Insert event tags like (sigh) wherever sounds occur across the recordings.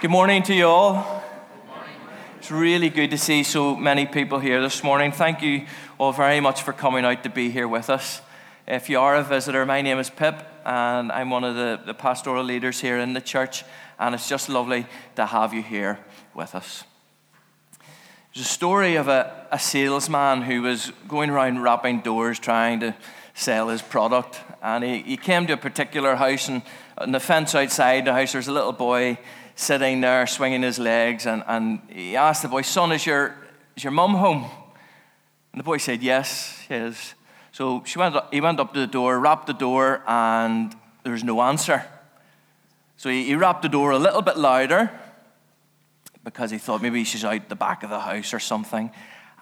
Good morning to you all. It's really good to see so many people here this morning. Thank you all very much for coming out to be here with us. If you are a visitor, my name is Pip, and I'm one of the, the pastoral leaders here in the church, and it's just lovely to have you here with us. There's a story of a, a salesman who was going around rapping doors trying to sell his product, and he, he came to a particular house, and on the fence outside the house, there's a little boy sitting there swinging his legs, and, and he asked the boy, Son, is your, is your mum home? And the boy said, Yes, she is. So she went he went up to the door, rapped the door, and there was no answer. So he, he rapped the door a little bit louder because he thought maybe she's out the back of the house or something.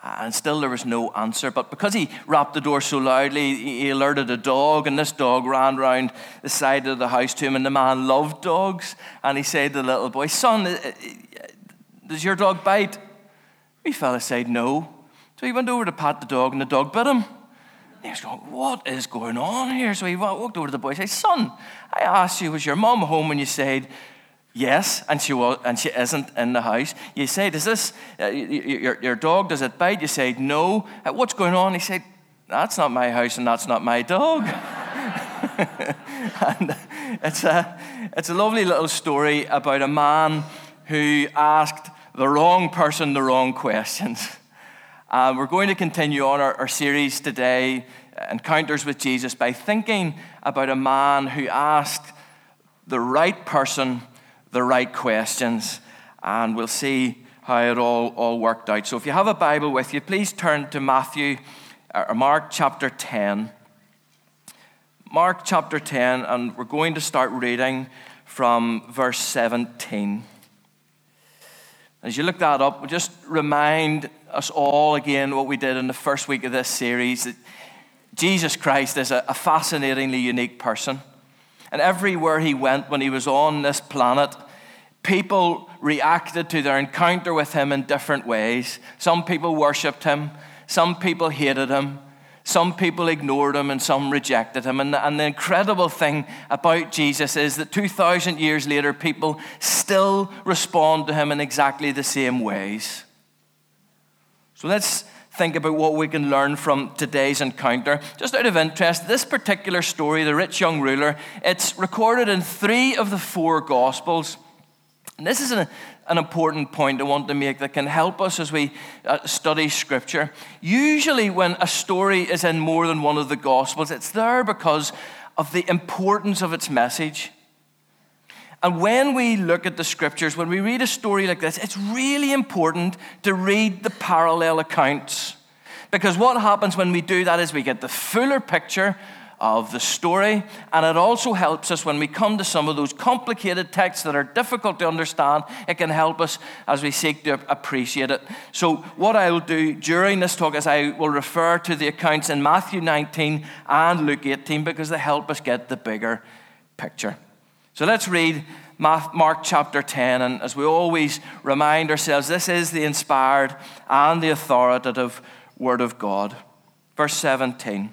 And still there was no answer. But because he rapped the door so loudly, he alerted a dog, and this dog ran round the side of the house to him. And the man loved dogs. And he said to the little boy, Son, uh, uh, does your dog bite? The fella said, No. So he went over to pat the dog, and the dog bit him. He was going, What is going on here? So he walked over to the boy and said, Son, I asked you, was your mom home? And you said, Yes, and she was, and she isn't in the house. You say, "Does this uh, your, your dog? Does it bite?" You say, "No." Uh, what's going on? He said, "That's not my house, and that's not my dog." (laughs) and it's a it's a lovely little story about a man who asked the wrong person the wrong questions. Uh, we're going to continue on our, our series today, Encounters with Jesus, by thinking about a man who asked the right person the right questions, and we'll see how it all, all worked out. So if you have a Bible with you, please turn to Matthew or uh, Mark chapter 10. Mark chapter 10, and we're going to start reading from verse 17. As you look that up, we'll just remind us all again what we did in the first week of this series that Jesus Christ is a fascinatingly unique person. And everywhere he went when he was on this planet, people reacted to their encounter with him in different ways. Some people worshiped him, some people hated him, some people ignored him, and some rejected him. And the, and the incredible thing about Jesus is that 2,000 years later, people still respond to him in exactly the same ways. So let's think about what we can learn from today's encounter. Just out of interest, this particular story, the rich young ruler, it's recorded in three of the four Gospels. And this is an, an important point I want to make that can help us as we uh, study Scripture. Usually, when a story is in more than one of the Gospels, it's there because of the importance of its message. And when we look at the Scriptures, when we read a story like this, it's really important to read the parallel accounts. Because what happens when we do that is we get the fuller picture of the story. And it also helps us when we come to some of those complicated texts that are difficult to understand. It can help us as we seek to appreciate it. So, what I will do during this talk is I will refer to the accounts in Matthew 19 and Luke 18 because they help us get the bigger picture. So, let's read Mark chapter 10. And as we always remind ourselves, this is the inspired and the authoritative Word of God. Verse 17.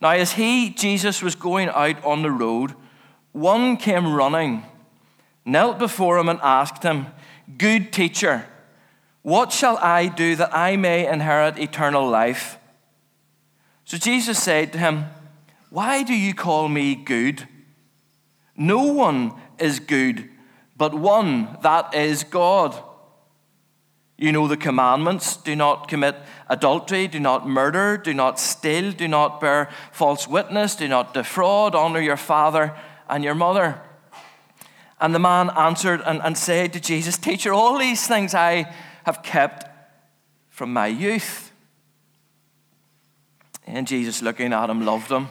Now, as he, Jesus, was going out on the road, one came running, knelt before him, and asked him, Good teacher, what shall I do that I may inherit eternal life? So Jesus said to him, Why do you call me good? No one is good but one, that is God. You know the commandments do not commit adultery, do not murder, do not steal, do not bear false witness, do not defraud, honor your father and your mother. And the man answered and, and said to Jesus, Teacher, all these things I have kept from my youth. And Jesus, looking at him, loved him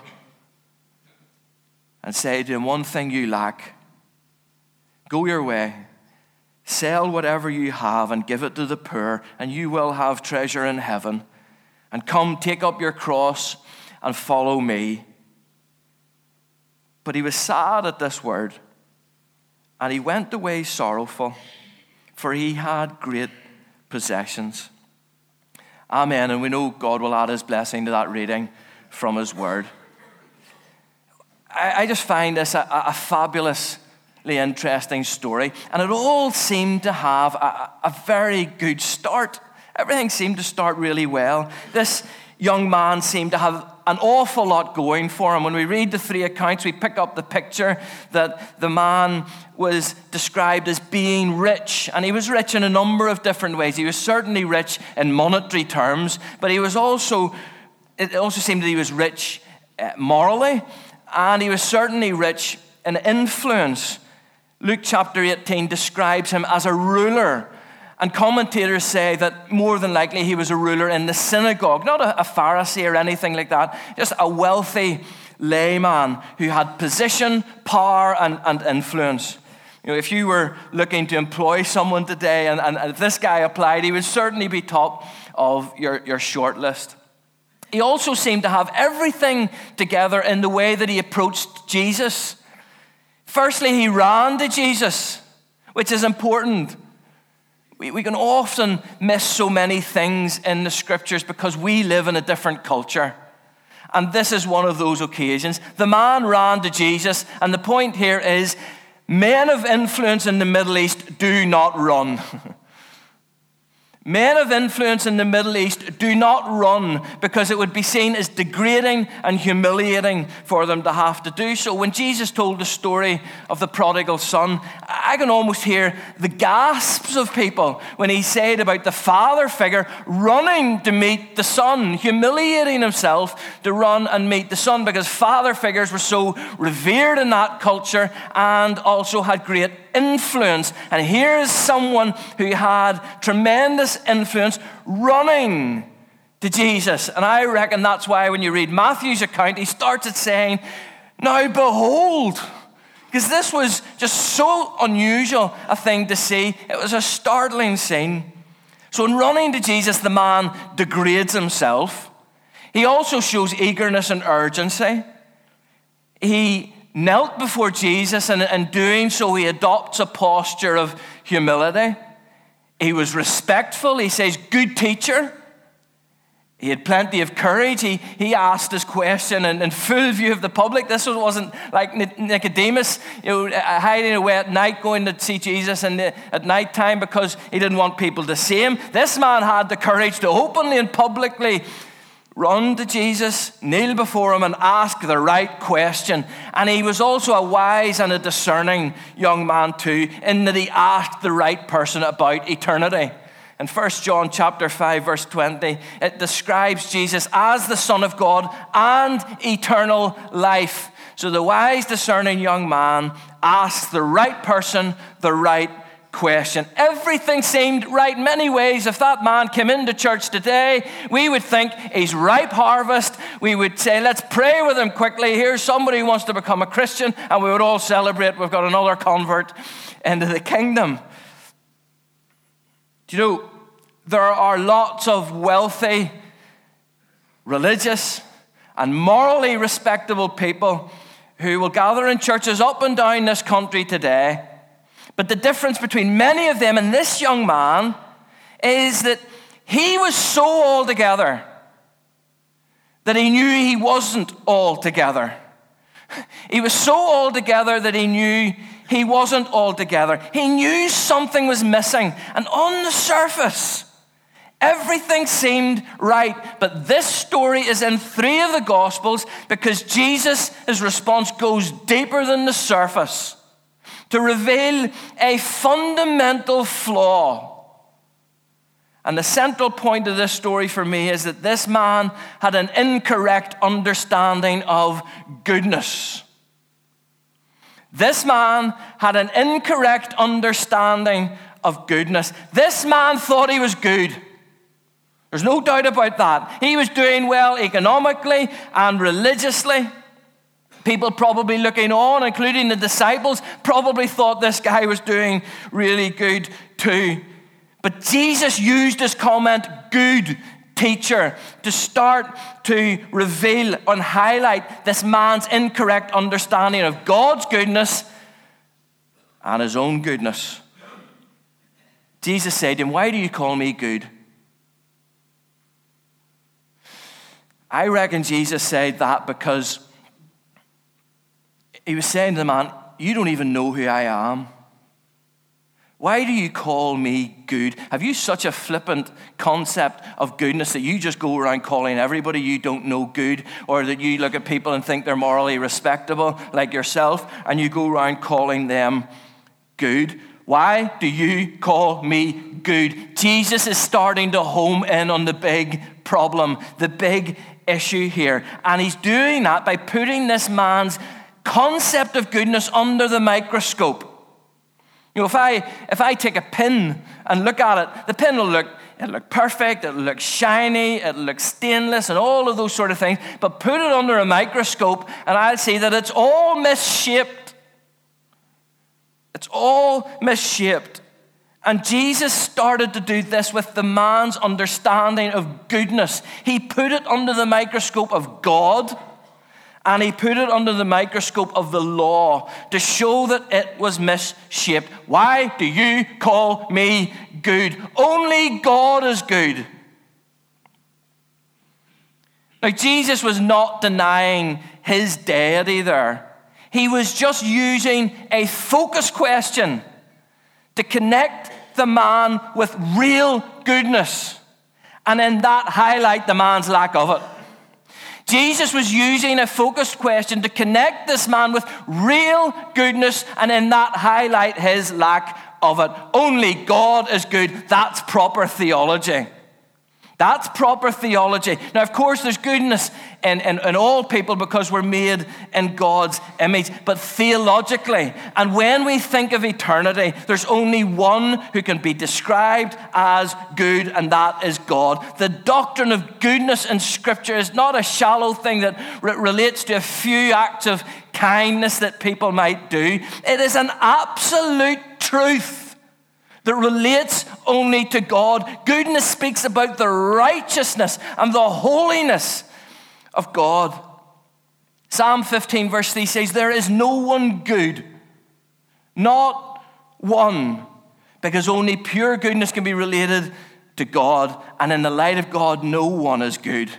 and said to him, One thing you lack. Go your way Sell whatever you have and give it to the poor, and you will have treasure in heaven. And come, take up your cross and follow me. But he was sad at this word, and he went away sorrowful, for he had great possessions. Amen. And we know God will add his blessing to that reading from his word. I, just find this a, a, fabulously interesting story. And it all seemed to have a, a very good start. Everything seemed to start really well. This young man seemed to have an awful lot going for him. When we read the three accounts, we pick up the picture that the man was described as being rich. And he was rich in a number of different ways. He was certainly rich in monetary terms, but he was also, it also seemed that he was rich uh, morally, and he was certainly rich in influence. Luke chapter 18 describes him as a ruler and commentators say that more than likely he was a ruler in the synagogue, not a, a Pharisee or anything like that, just a wealthy layman who had position, power, and, and influence. You know, if you were looking to employ someone today and, and, and if this guy applied, he would certainly be top of your, your short list. He also seemed to have everything together in the way that he approached Jesus. Firstly, he ran to Jesus, which is important. We, we can often miss so many things in the scriptures because we live in a different culture. And this is one of those occasions. The man ran to Jesus, and the point here is men of influence in the Middle East do not run. (laughs) Men of influence in the Middle East do not run because it would be seen as degrading and humiliating for them to have to do so. When Jesus told the story of the prodigal son, I can almost hear the gasps of people when he said about the father figure running to meet the son, humiliating himself to run and meet the son because father figures were so revered in that culture and also had great influence. And here is someone who had tremendous influence running to Jesus. And I reckon that's why when you read Matthew's account, he starts saying, Now behold, because this was just so unusual a thing to see. It was a startling scene. So, in running to Jesus, the man degrades himself. He also shows eagerness and urgency. He knelt before Jesus, and in doing so, he adopts a posture of humility. He was respectful. He says, Good teacher. He had plenty of courage. He, he asked his question in, in full view of the public. This wasn't like Nicodemus, you know, hiding away at night, going to see Jesus in the, at night time because he didn't want people to see him. This man had the courage to openly and publicly run to Jesus, kneel before him, and ask the right question. And he was also a wise and a discerning young man, too, in that he asked the right person about eternity. In 1 John chapter 5 verse 20 it describes Jesus as the son of God and eternal life. So the wise discerning young man asks the right person the right question. Everything seemed right many ways. If that man came into church today, we would think he's ripe harvest. We would say, let's pray with him quickly. Here's somebody who wants to become a Christian, and we would all celebrate. We've got another convert into the kingdom. Do you know, there are lots of wealthy, religious, and morally respectable people who will gather in churches up and down this country today but the difference between many of them and this young man is that he was so all together that he knew he wasn't all together. He was so all together that he knew he wasn't all together. He knew something was missing. And on the surface, everything seemed right. But this story is in three of the Gospels because Jesus' response goes deeper than the surface to reveal a fundamental flaw. And the central point of this story for me is that this man had an incorrect understanding of goodness. This man had an incorrect understanding of goodness. This man thought he was good. There's no doubt about that. He was doing well economically and religiously. People probably looking on, including the disciples, probably thought this guy was doing really good too. But Jesus used this comment, good teacher, to start to reveal and highlight this man's incorrect understanding of God's goodness and his own goodness. Jesus said to him, Why do you call me good? I reckon Jesus said that because he was saying to the man, You don't even know who I am. Why do you call me good? Have you such a flippant concept of goodness that you just go around calling everybody you don't know good, or that you look at people and think they're morally respectable like yourself, and you go around calling them good? Why do you call me good? Jesus is starting to home in on the big problem, the big issue here. And he's doing that by putting this man's concept of goodness under the microscope. You know, if I, if I take a pin and look at it, the pin will look, it'll look perfect, it'll look shiny, it'll look stainless, and all of those sort of things. But put it under a microscope, and I'll see that it's all misshaped. It's all misshaped. And Jesus started to do this with the man's understanding of goodness. He put it under the microscope of God and he put it under the microscope of the law to show that it was misshaped. Why do you call me good? Only God is good. Now, Jesus was not denying his deity there. He was just using a focus question to connect the man with real goodness and in that highlight the man's lack of it. Jesus was using a focused question to connect this man with real goodness and in that highlight his lack of it. Only God is good. That's proper theology. That's proper theology. Now, of course, there's goodness in, in, in, all people because we're made in God's image, but theologically, and when we think of eternity, there's only one who can be described as good, and that is God. The doctrine of goodness in Scripture is not a shallow thing that re- relates to a few acts of kindness that people might do, it is an absolute truth that relates only to God. Goodness speaks about the righteousness and the holiness of God. Psalm 15, verse 3 says, There is no one good, not one, because only pure goodness can be related to God, and in the light of God, no one is good.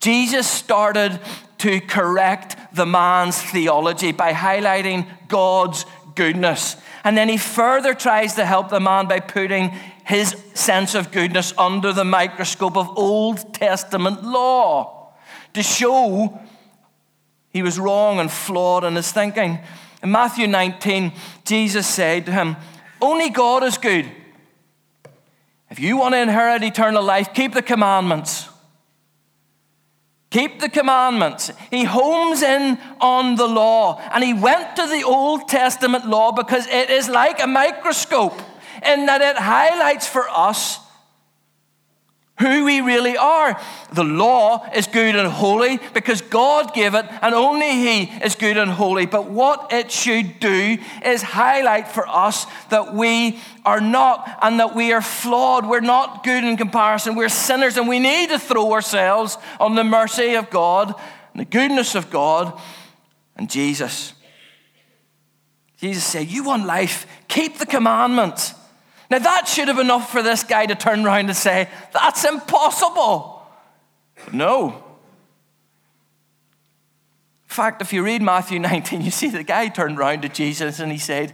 Jesus started to correct the man's theology by highlighting God's goodness. And then he further tries to help the man by putting his sense of goodness under the microscope of Old Testament law to show he was wrong and flawed in his thinking. In Matthew 19, Jesus said to him, Only God is good. If you want to inherit eternal life, keep the commandments. Keep the commandments. He homes in on the law. And he went to the Old Testament law because it is like a microscope in that it highlights for us who we really are. The law is good and holy because God gave it, and only He is good and holy. But what it should do is highlight for us that we are not and that we are flawed. We're not good in comparison. We're sinners, and we need to throw ourselves on the mercy of God and the goodness of God and Jesus. Jesus said, You want life, keep the commandments. Now, that should have been enough for this guy to turn around and say, That's impossible. But no. In fact, if you read Matthew (laughs) 19, you see the guy turned around to Jesus and he said,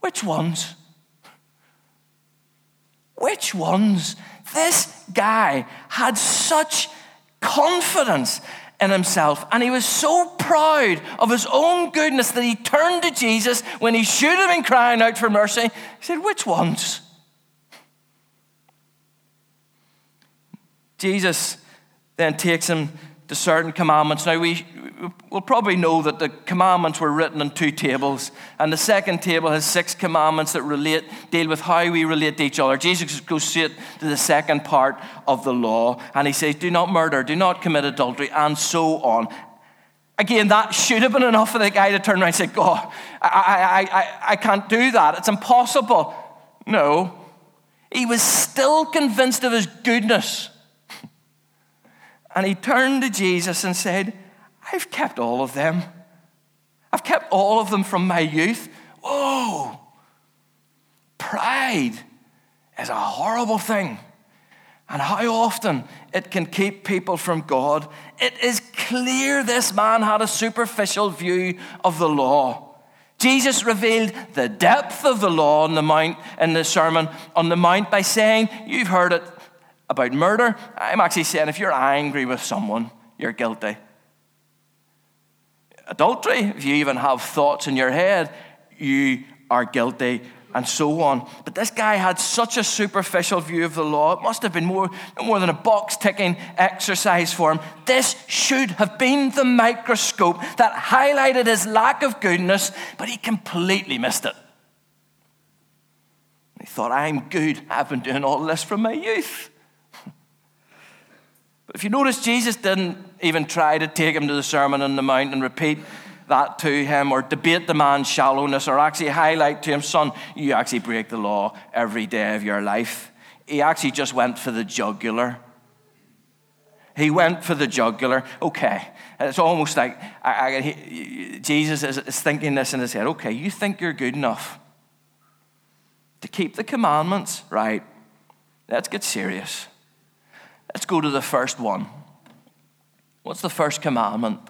Which ones? Which ones? This guy had such confidence in himself and he was so proud of his own goodness that he turned to Jesus when he should have been crying out for mercy. He said, Which ones? Jesus then takes him to certain commandments. Now, we will probably know that the commandments were written on two tables, and the second table has six commandments that relate, deal with how we relate to each other. Jesus goes straight to the second part of the law, and he says, Do not murder, do not commit adultery, and so on. Again, that should have been enough for the guy to turn around and say, God, I, I, I, I can't do that. It's impossible. No. He was still convinced of his goodness. And he turned to Jesus and said, I've kept all of them. I've kept all of them from my youth. Whoa! Pride is a horrible thing. and how often it can keep people from God. It is clear this man had a superficial view of the law. Jesus revealed the depth of the law on the mount in the Sermon on the Mount by saying, You've heard it about murder. I'm actually saying if you're angry with someone, you're guilty. Adultery, if you even have thoughts in your head, you are guilty and so on. But this guy had such a superficial view of the law. It must have been more, more than a box ticking exercise for him. This should have been the microscope that highlighted his lack of goodness, but he completely missed it. He thought, I'm good. I've been doing all this from my youth. If you notice, Jesus didn't even try to take him to the Sermon on the Mount and repeat that to him or debate the man's shallowness or actually highlight to him, son, you actually break the law every day of your life. He actually just went for the jugular. He went for the jugular. Okay. It's almost like I, I, he, Jesus is, is thinking this in his head. Okay, you think you're good enough to keep the commandments, right? Let's get serious. Let's go to the first one. What's the first commandment?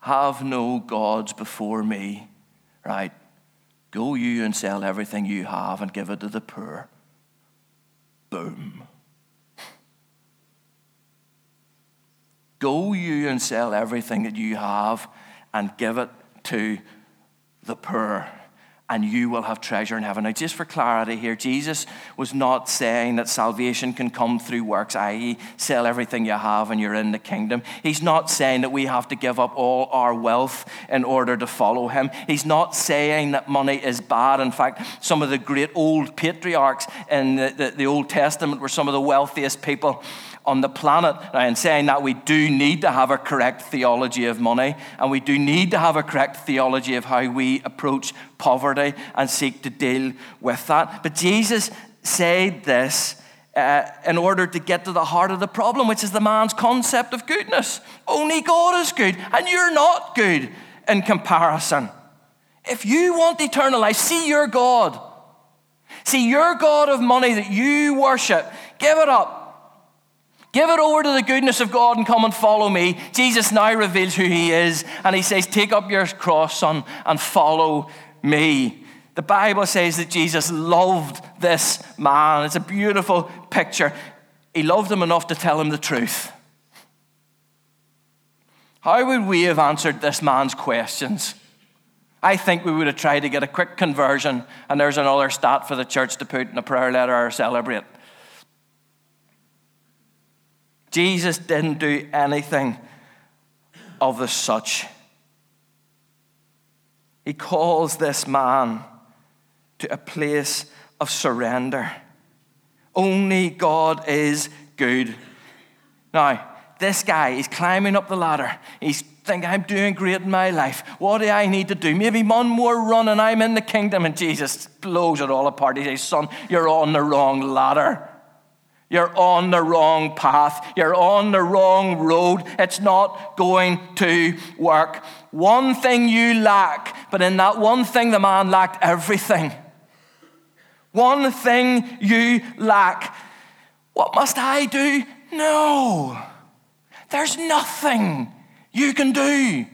Have no gods before me. Right? Go you and sell everything you have and give it to the poor. Boom. Go you and sell everything that you have and give it to the poor and you will have treasure in heaven. Now, just for clarity here, Jesus was not saying that salvation can come through works, i.e., sell everything you have and you're in the kingdom. He's not saying that we have to give up all our wealth in order to follow him. He's not saying that money is bad. In fact, some of the great old patriarchs in the, the, the Old Testament were some of the wealthiest people on the planet. In saying that, we do need to have a correct theology of money, and we do need to have a correct theology of how we approach poverty and seek to deal with that. But Jesus said this. Uh, in order to get to the heart of the problem, which is the man's concept of goodness. Only God is good, and you're not good in comparison. If you want eternal life, see your God. See your God of money that you worship. Give it up. Give it over to the goodness of God and come and follow me. Jesus now reveals who he is, and he says, Take up your cross, son, and follow me. The Bible says that Jesus loved this man. It's a beautiful picture. He loved him enough to tell him the truth. How would we have answered this man's questions? I think we would have tried to get a quick conversion, and there's another stat for the church to put in a prayer letter or celebrate. Jesus didn't do anything of the such. He calls this man to a place of surrender. Only God is good. Now, this guy, he's climbing up the ladder. He's thinking, I'm doing great in my life. What do I need to do? Maybe one more run and I'm in the kingdom. And Jesus blows it all apart. He says, Son, you're on the wrong ladder. You're on the wrong path. You're on the wrong road. It's not going to work. One thing you lack, but in that one thing, the man lacked everything. One thing you lack. What must I do? No. There's nothing you can do.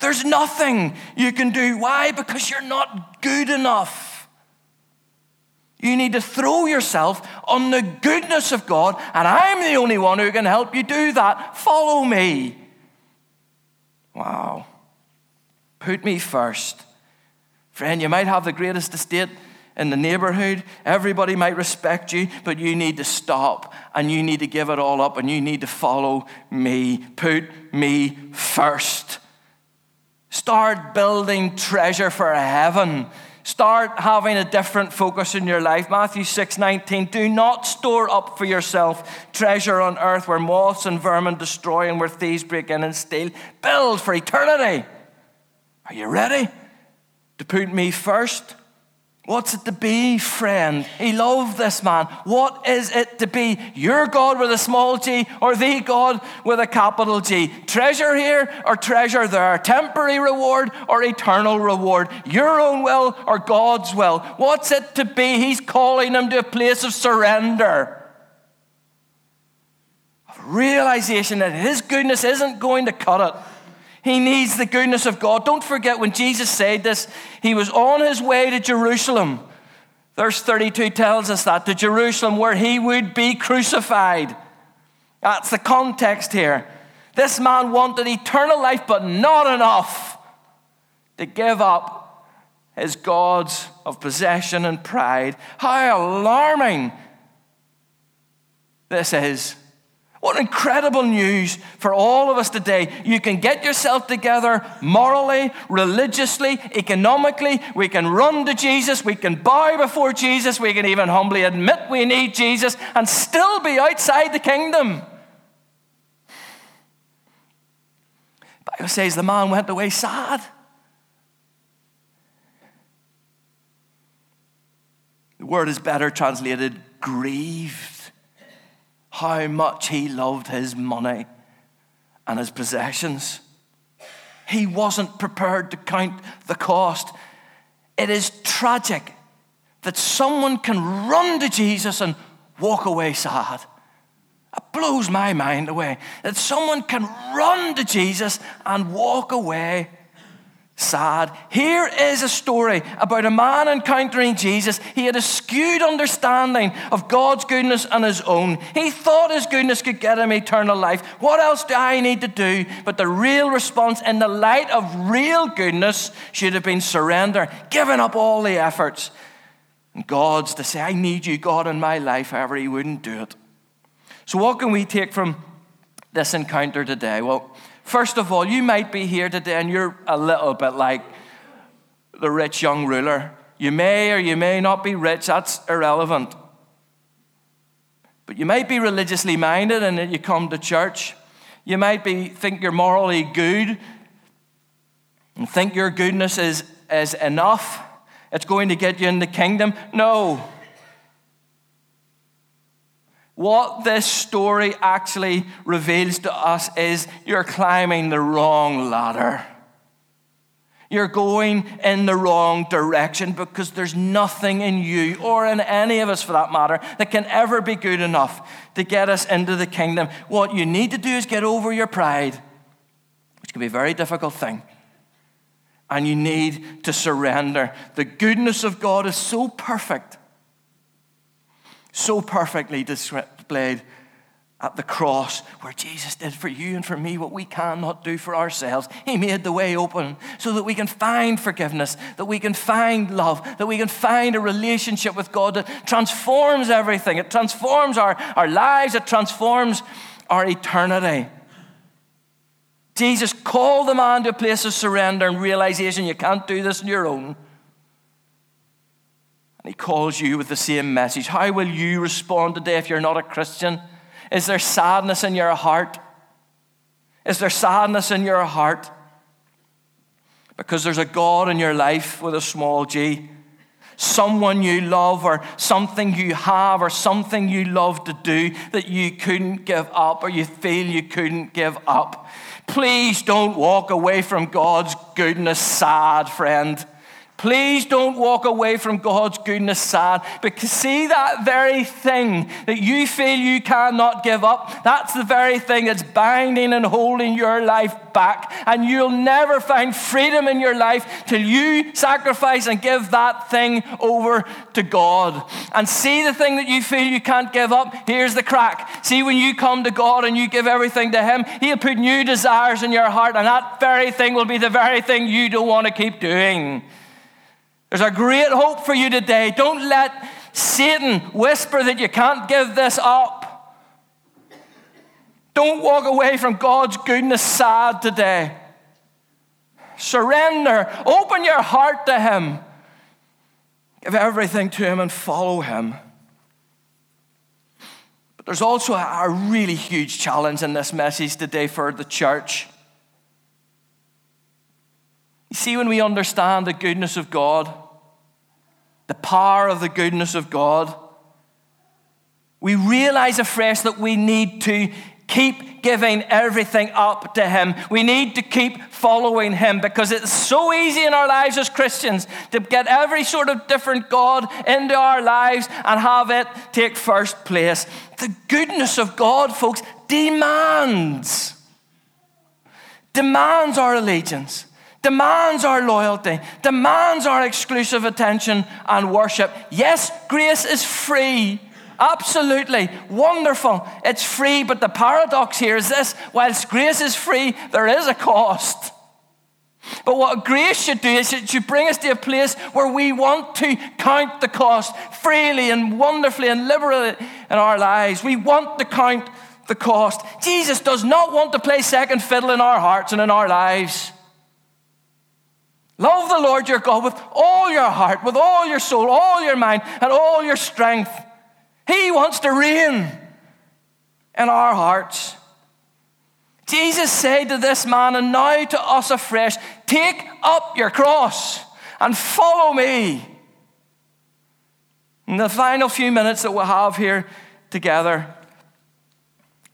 There's nothing you can do. Why? Because you're not good enough. You need to throw yourself on the goodness of God, and I'm the only one who can help you do that. Follow me. Wow. Put me first. Friend, you might have the greatest estate in the neighborhood. Everybody might respect you, but you need to stop and you need to give it all up and you need to follow me. Put me first. Start building treasure for heaven Start having a different focus in your life. Matthew 6 19. Do not store up for yourself treasure on earth where moths and vermin destroy and where thieves break in and steal. Build for eternity. Are you ready to put me first? What's it to be, friend? He loved this man. What is it to be? Your God with a small g or the God with a capital G? Treasure here or treasure there? Temporary reward or eternal reward? Your own will or God's will? What's it to be? He's calling him to a place of surrender. Of realization that his goodness isn't going to cut it. He needs the goodness of God. Don't forget when Jesus said this, he was on his way to Jerusalem. Verse 32 tells us that to Jerusalem where he would be crucified. That's the context here. This man wanted eternal life, but not enough to give up his gods of possession and pride. How alarming this is. What incredible news for all of us today. You can get yourself together morally, religiously, economically. We can run to Jesus. We can bow before Jesus. We can even humbly admit we need Jesus and still be outside the kingdom. Bible says the man went away sad. The word is better translated grieved how much he loved his money and his possessions. He wasn't prepared to count the cost. It is tragic that someone can run to Jesus and walk away sad. It blows my mind away that someone can run to Jesus and walk away sad. Here is a story about a man encountering Jesus. He had a skewed understanding of God's goodness and his own. He thought his goodness could get him eternal life. What else do I need to do? But the real response in the light of real goodness should have been surrender, giving up all the efforts. And God's to say, I need you, God, in my life. However, he wouldn't do it. So, what can we take from this encounter today? Well, First of all, you might be here today and you're a little bit like the rich young ruler. You may or you may not be rich, that's irrelevant. But you might be religiously minded and then you come to church. You might be think you're morally good and think your goodness is, is enough. It's going to get you in the kingdom. No. What this story actually reveals to us is you're climbing the wrong ladder. You're going in the wrong direction because there's nothing in you or in any of us for that matter that can ever be good enough to get us into the kingdom. What you need to do is get over your pride, which can be a very difficult thing. And you need to surrender. The goodness of God is so perfect so perfectly displayed at the cross where Jesus did for you and for me what we cannot do for ourselves. He made the way open so that we can find forgiveness, that we can find love, that we can find a relationship with God that transforms everything. It transforms our, our lives, it transforms our eternity. Jesus called the man to a place of surrender and realization you can't do this on your own. And he calls you with the same message. How will you respond today if you're not a Christian? Is there sadness in your heart? Is there sadness in your heart? Because there's a God in your life with a small g. Someone you love, or something you have, or something you love to do that you couldn't give up, or you feel you couldn't give up. Please don't walk away from God's goodness sad, friend. Please don't walk away from God's goodness sad because see that very thing that you feel you cannot give up, that's the very thing that's binding and holding your life back. And you'll never find freedom in your life till you sacrifice and give that thing over to God. And see the thing that you feel you can't give up, here's the crack. See, when you come to God and you give everything to Him, He'll put new desires in your heart, and that very thing will be the very thing you don't want to keep doing. There's a great hope for you today. Don't let Satan whisper that you can't give this up. Don't walk away from God's goodness sad today. Surrender. Open your heart to Him. Give everything to Him and follow Him. But there's also a really huge challenge in this message today for the church. You see, when we understand the goodness of God, the power of the goodness of God, we realize afresh that we need to keep giving everything up to Him. We need to keep following Him because it's so easy in our lives as Christians to get every sort of different God into our lives and have it take first place. The goodness of God, folks, demands. Demands our allegiance, demands our loyalty, demands our exclusive attention and worship. Yes, grace is free. Absolutely wonderful. It's free, but the paradox here is this whilst grace is free, there is a cost. But what grace should do is it should bring us to a place where we want to count the cost freely and wonderfully and liberally in our lives. We want to count the cost. Jesus does not want to play second fiddle in our hearts and in our lives. Love the Lord your God with all your heart, with all your soul, all your mind, and all your strength. He wants to reign in our hearts. Jesus said to this man, and now to us afresh, Take up your cross and follow me. In the final few minutes that we'll have here together,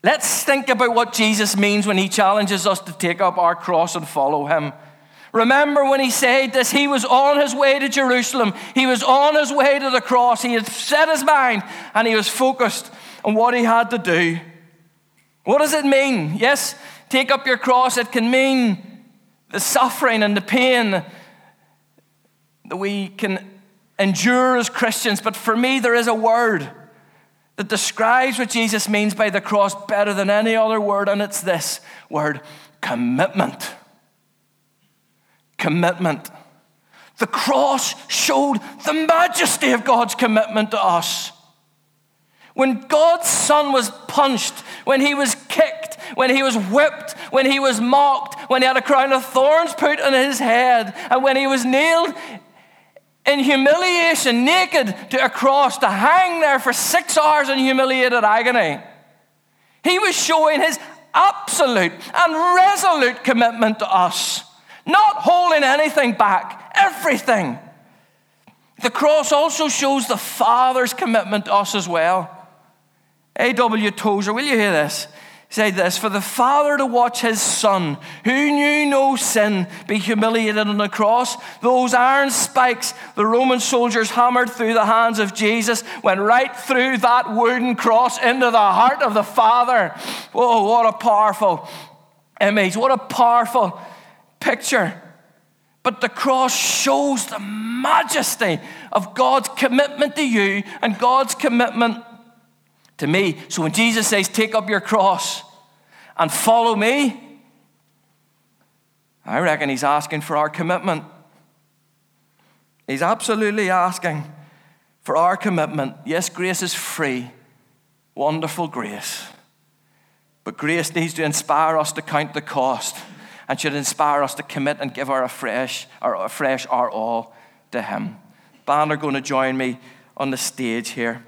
let's think about what Jesus means when he challenges us to take up our cross and follow him. Remember when he said this, he was on his way to Jerusalem. He was on his way to the cross. He had set his mind and he was focused on what he had to do. What does it mean? Yes, take up your cross. It can mean the suffering and the pain that we can endure as Christians. But for me, there is a word that describes what Jesus means by the cross better than any other word, and it's this word commitment. Commitment. The cross showed the majesty of God's commitment to us. When God's Son was punched, when he was kicked, when he was whipped, when he was mocked, when he had a crown of thorns put on his head, and when he was nailed in humiliation, naked to a cross, to hang there for six hours in humiliated agony, he was showing his absolute and resolute commitment to us, not holding anything back, everything. The cross also shows the Father's commitment to us as well. A.W. Tozer, will you hear this? Say this For the Father to watch his Son, who knew no sin, be humiliated on the cross, those iron spikes the Roman soldiers hammered through the hands of Jesus went right through that wooden cross into the heart of the Father. Oh, what a powerful image! What a powerful picture. But the cross shows the majesty of God's commitment to you and God's commitment to me. So when Jesus says, Take up your cross and follow me, I reckon he's asking for our commitment. He's absolutely asking for our commitment. Yes, grace is free, wonderful grace. But grace needs to inspire us to count the cost and should inspire us to commit and give our afresh, our afresh our all to Him. Band are going to join me on the stage here.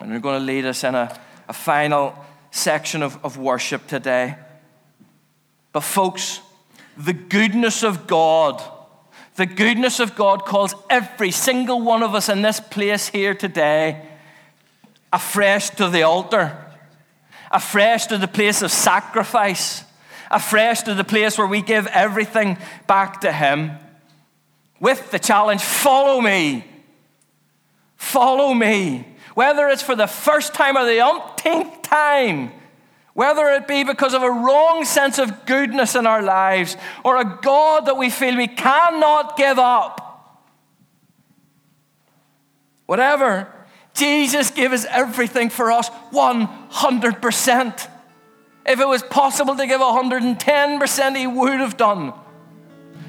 And they're going to lead us in a, a final section of, of worship today. But, folks, the goodness of God, the goodness of God calls every single one of us in this place here today afresh to the altar, afresh to the place of sacrifice, afresh to the place where we give everything back to Him. With the challenge follow me, follow me whether it's for the first time or the umpteenth time, whether it be because of a wrong sense of goodness in our lives or a God that we feel we cannot give up. Whatever, Jesus gave us everything for us 100%. If it was possible to give 110%, He would have done.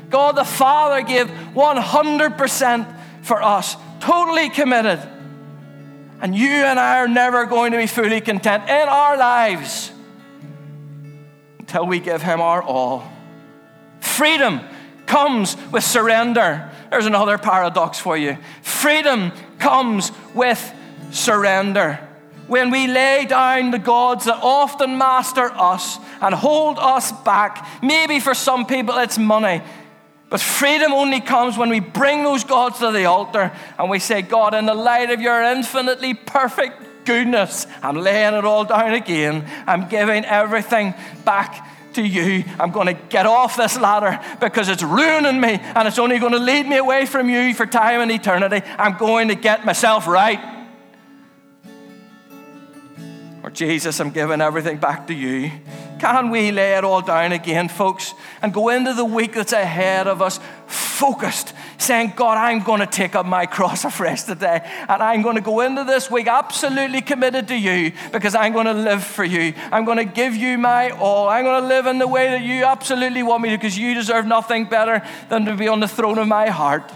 God the Father gave 100% for us, totally committed. And you and I are never going to be fully content in our lives until we give Him our all. Freedom comes with surrender. There's another paradox for you. Freedom comes with surrender. When we lay down the gods that often master us and hold us back, maybe for some people it's money, but freedom only comes when we bring those gods to the altar and we say, God, in the light of your infinitely perfect goodness, I'm laying it all down again. I'm giving everything back to you. I'm going to get off this ladder because it's ruining me and it's only going to lead me away from you for time and eternity. I'm going to get myself right. Or, Jesus, I'm giving everything back to you. Can we lay it all down again, folks, and go into the week that's ahead of us focused, saying, God, I'm going to take up my cross afresh today, and I'm going to go into this week absolutely committed to you because I'm going to live for you. I'm going to give you my all. I'm going to live in the way that you absolutely want me to because you deserve nothing better than to be on the throne of my heart.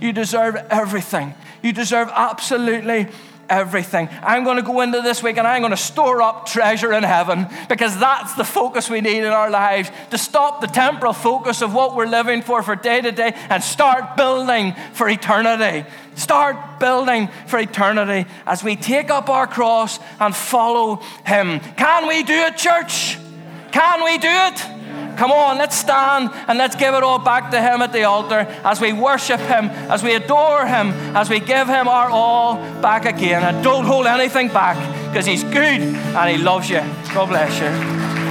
You deserve everything. You deserve absolutely everything. I'm going to go into this week and I'm going to store up treasure in heaven because that's the focus we need in our lives to stop the temporal focus of what we're living for for day to day and start building for eternity. Start building for eternity as we take up our cross and follow Him. Can we do it, church? Can we do it? Come on, let's stand and let's give it all back to Him at the altar as we worship Him, as we adore Him, as we give Him our all back again. And don't hold anything back because He's good and He loves you. God bless you.